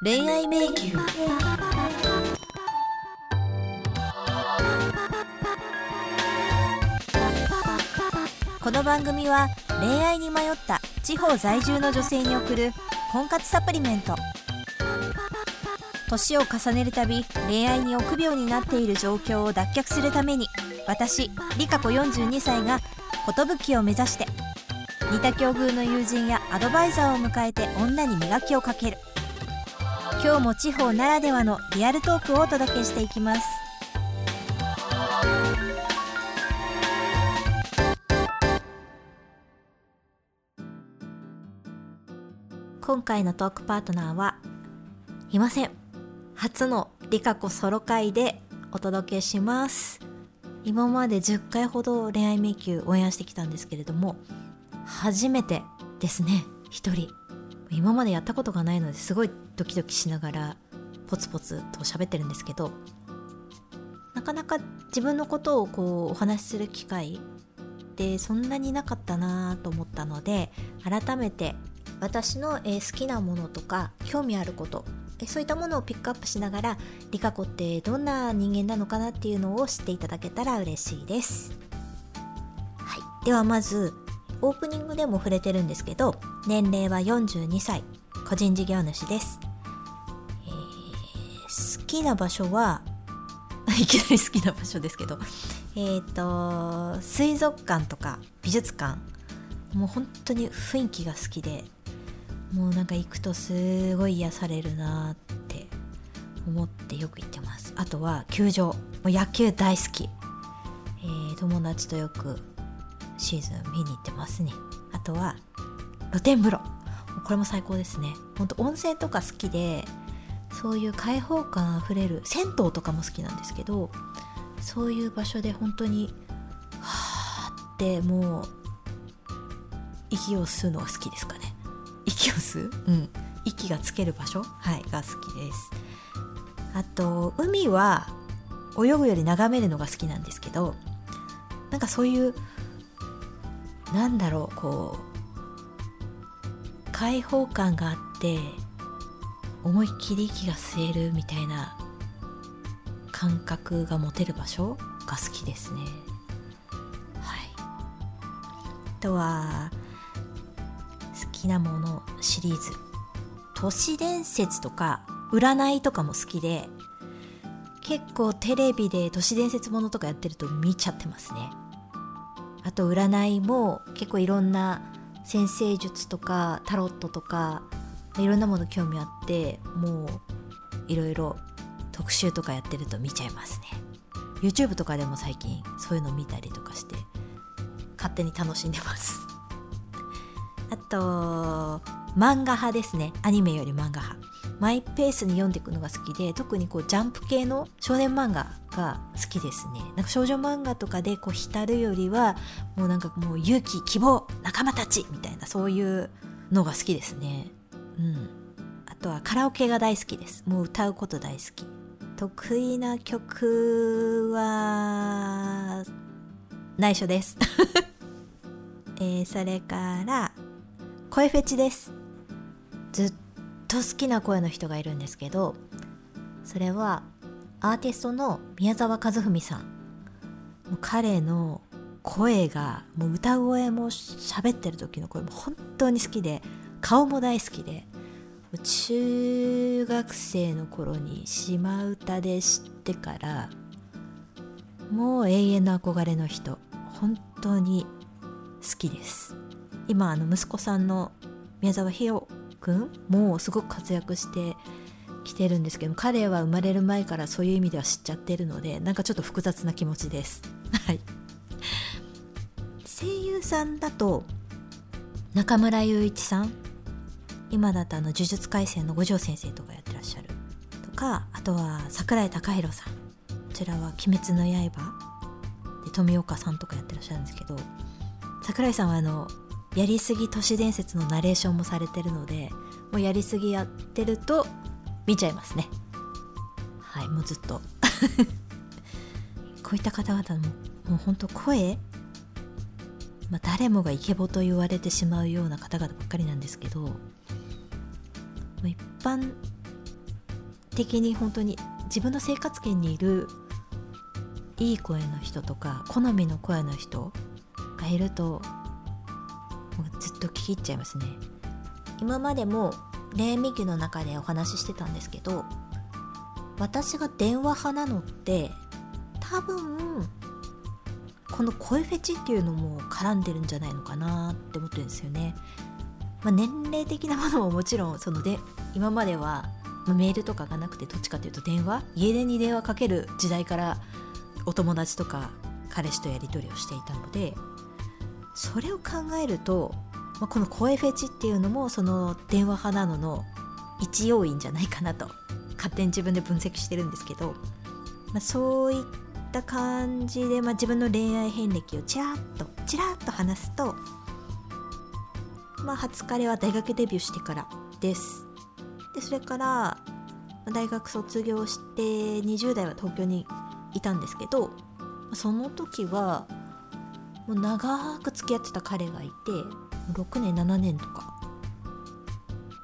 恋愛迷宮。この番組は恋愛に迷った地方在住の女性に送る婚活サプリメント。年を重ねるたび恋愛に臆病になっている状況を脱却するために私リカ子42歳が寿を目指して似た境遇の友人やアドバイザーを迎えて女に磨きをかける。今日も地方ならではのリアルトークをお届けしていきます。今回のトークパートナーはいません。初のリカ子ソロ会でお届けします。今まで10回ほど恋愛迷宮応援してきたんですけれども初めてですね一人。今までやったことがないのですごいドキドキしながらポツポツと喋ってるんですけどなかなか自分のことをこうお話しする機会ってそんなになかったなと思ったので改めて私の、え好きなものとか興味あることそういったものをピックアップしながらリカ子ってどんな人間なのかなっていうのを知っていただけたら嬉しいです。はい、ではまずオープニングでも触れてるんですけど年齢は42歳。個人事業主です、えー、好きな場所は いきなり好きな場所ですけどえっ、と水族館とか美術館。もう本当に雰囲気が好きでもうなんか行くとすごい癒されるなって思ってよく行ってます。あとは球場。もう野球大好き、えー、友達とよくシーズン見に行ってますね。あとは露天風呂。これも最高ですね。ほんと温泉とか好きでそういう開放感あふれる銭湯とかも好きなんですけどそういう場所で本当にはあってもう息を吸うのが好きですかね。息を吸う？うん。息がつける場所？はいが好きです。あと海は泳ぐより眺めるのが好きなんですけどなんかそういうなんだろうこう開放感があって思いっきり息が吸えるみたいな感覚が持てる場所が好きですね。はい。あとは好きなものシリーズ。都市伝説とか占いとかも好きで結構テレビで都市伝説ものとかやってると見ちゃってますね。あと占いも結構いろんな先生術とかタロットとかいろんなもの興味あってもういろいろ特集とかやってると見ちゃいますね。YouTube とかでも最近そういうの見たりとかして勝手に楽しんでます。あと漫画派ですね。アニメより漫画派。マイペースに読んでいくのが好きで特にこうジャンプ系の少年漫画が好きですね。なんか少女漫画とかでこう浸るよりはもうなんかもう勇気希望仲間たちみたいなそういうのが好きですね。うん。あとはカラオケが大好きです。もう歌うこと大好き。得意な曲は内緒です、えー、それから声フェチです。ずっと好きな声の人がいるんですけどそれはアーティストの宮沢和文さん。彼の声がもう歌声も喋ってる時の声も本当に好きで顔も大好きで中学生の頃に島唄で知ってからもう永遠の憧れの人本当に好きです。今あの息子さんの宮沢ひよくんもすごく活躍してきてるんですけど彼は生まれる前からそういう意味では知っちゃってるのでなんかちょっと複雑な気持ちです。はい。声優さんだと中村雄一さん？今だとあの呪術廻戦の五条先生とかやってらっしゃる。とかあとは櫻井貴弘さん。こちらは「鬼滅の刃」で富岡さんとかやってらっしゃるんですけど櫻井さんはあのやりすぎ都市伝説のナレーションもされてるのでもうやりすぎやってると見ちゃいますね。はいもうずっと。こういった方々ももうほんと声まあ、誰もがイケボと言われてしまうような方々ばっかりなんですけど一般的に本当に自分の生活圏にいるいい声の人とか好みの声の人がいるともうずっと聞き入っちゃいますね。今までも恋愛ミキの中でお話ししてたんですけど私が電話派なのって多分この声フェチっていうのも絡んでるんじゃないのかなって思ってるんですよね、まあ、年齢的なものももちろんそので今まではメールとかがなくてどっちかというと電話？家電に電話かける時代からお友達とか彼氏とやり取りをしていたのでそれを考えると、まあ、この声フェチっていうのもその電話派なのの一要因じゃないかなと。勝手に自分で分析してるんですけど、まあ、そういった感じで、まあ、自分の恋愛遍歴をちらっとちらっと話すと、まあ、初彼は大学デビューしてからです。でそれから大学卒業して20代は東京にいたんですけどその時はもう長く付き合ってた彼がいて6年7年とか。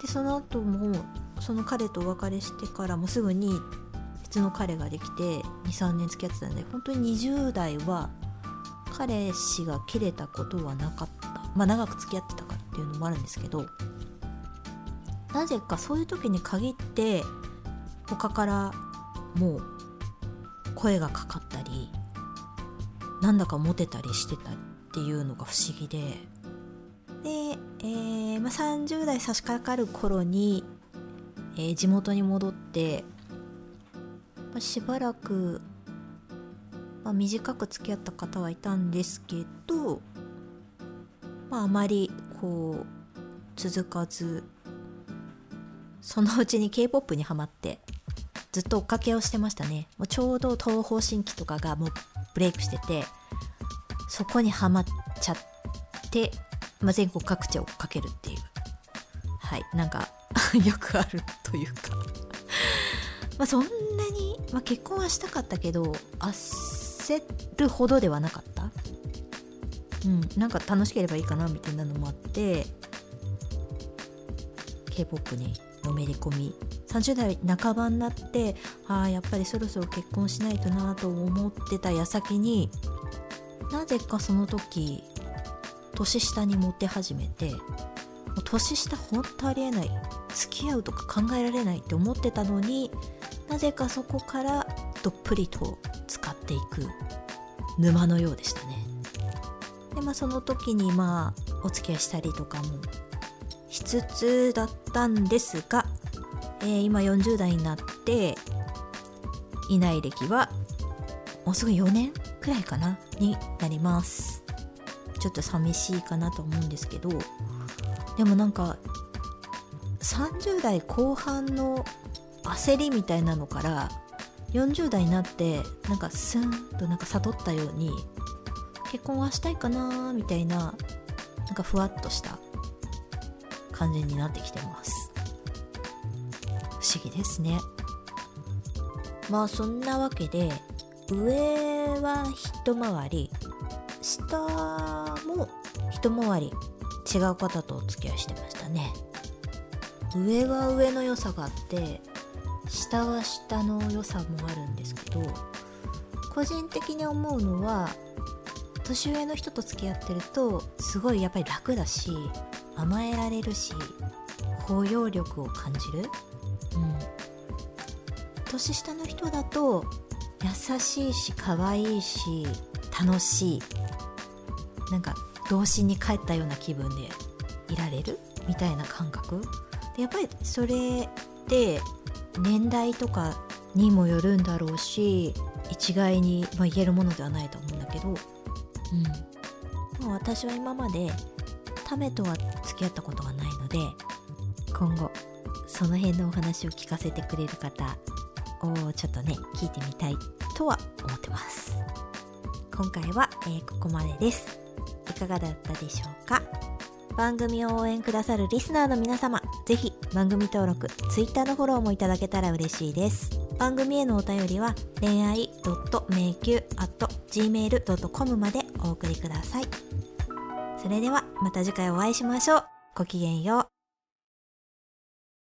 でその後もその彼とお別れしてからもすぐに別の彼ができて23年付き合ってたんで本当に20代は彼氏が切れたことはなかった。まあ長く付き合ってたからっていうのもあるんですけどなぜかそういう時に限って他からもう声がかかったりなんだかモテたりしてたっていうのが不思議でで、えーまあ、30代差し掛かる頃に、えー、地元に戻って、まあ、しばらく、まあ、短く付き合った方はいたんですけど、まあ、あまりこう続かずそのうちに K-POP にはまってずっと追っかけをしてましたね。もうちょうど東方神起とかがもうブレイクしててそこにはまっちゃって、まあ、全国各地をかけるっていう。はい。なんか よくあるというか。まそんなに、まあ、結婚はしたかったけど焦るほどではなかった。うん。なんか楽しければいいかなみたいなのもあって K-POP にのめり込み。30代半ばになってああやっぱりそろそろ結婚しないとなと思ってた矢先になぜかその時年下にモテ始めて年下ほんとありえない付き合うとか考えられないって思ってたのになぜかそこからどっぷりと使っていく沼のようでしたね。でまあその時にまあお付き合いしたりとかもしつつだったんですが、えー、今40代になっていない歴はもうすぐ4年くらいかなになります。ちょっと寂しいかなと思うんですけどでもなんか30代後半の焦りみたいなのから40代になってなんかスンとなんか悟ったように結婚はしたいかなみたいななんかふわっとした感じになってきてます。不思議ですね。まあそんなわけで上は一回り下も一回り違う方とお付き合いしてましたね。上は上の良さがあって下は下の良さもあるんですけど個人的に思うのは年上の人と付き合ってるとすごいやっぱり楽だし甘えられるし包容力を感じる、うん、年下の人だと優しいし可愛いし楽しい。なんか童心に帰ったような気分でいられるみたいな感覚。でやっぱりそれって年代とかにもよるんだろうし一概に、まあ、言えるものではないと思うんだけど、うん。まあ、私は今までタメとは付き合ったことがないので今後その辺のお話を聞かせてくれる方をちょっとね聞いてみたいとは思ってます。今回は、えー、ここまでですいかがだったでしょうか？番組を応援くださるリスナーの皆様ぜひ番組登録 Twitter のフォローもいただけたら嬉しいです番組へのお便りは恋愛迷宮 gmail.com までお送りくださいそれではまた次回お会いしましょう。ごきげんよう。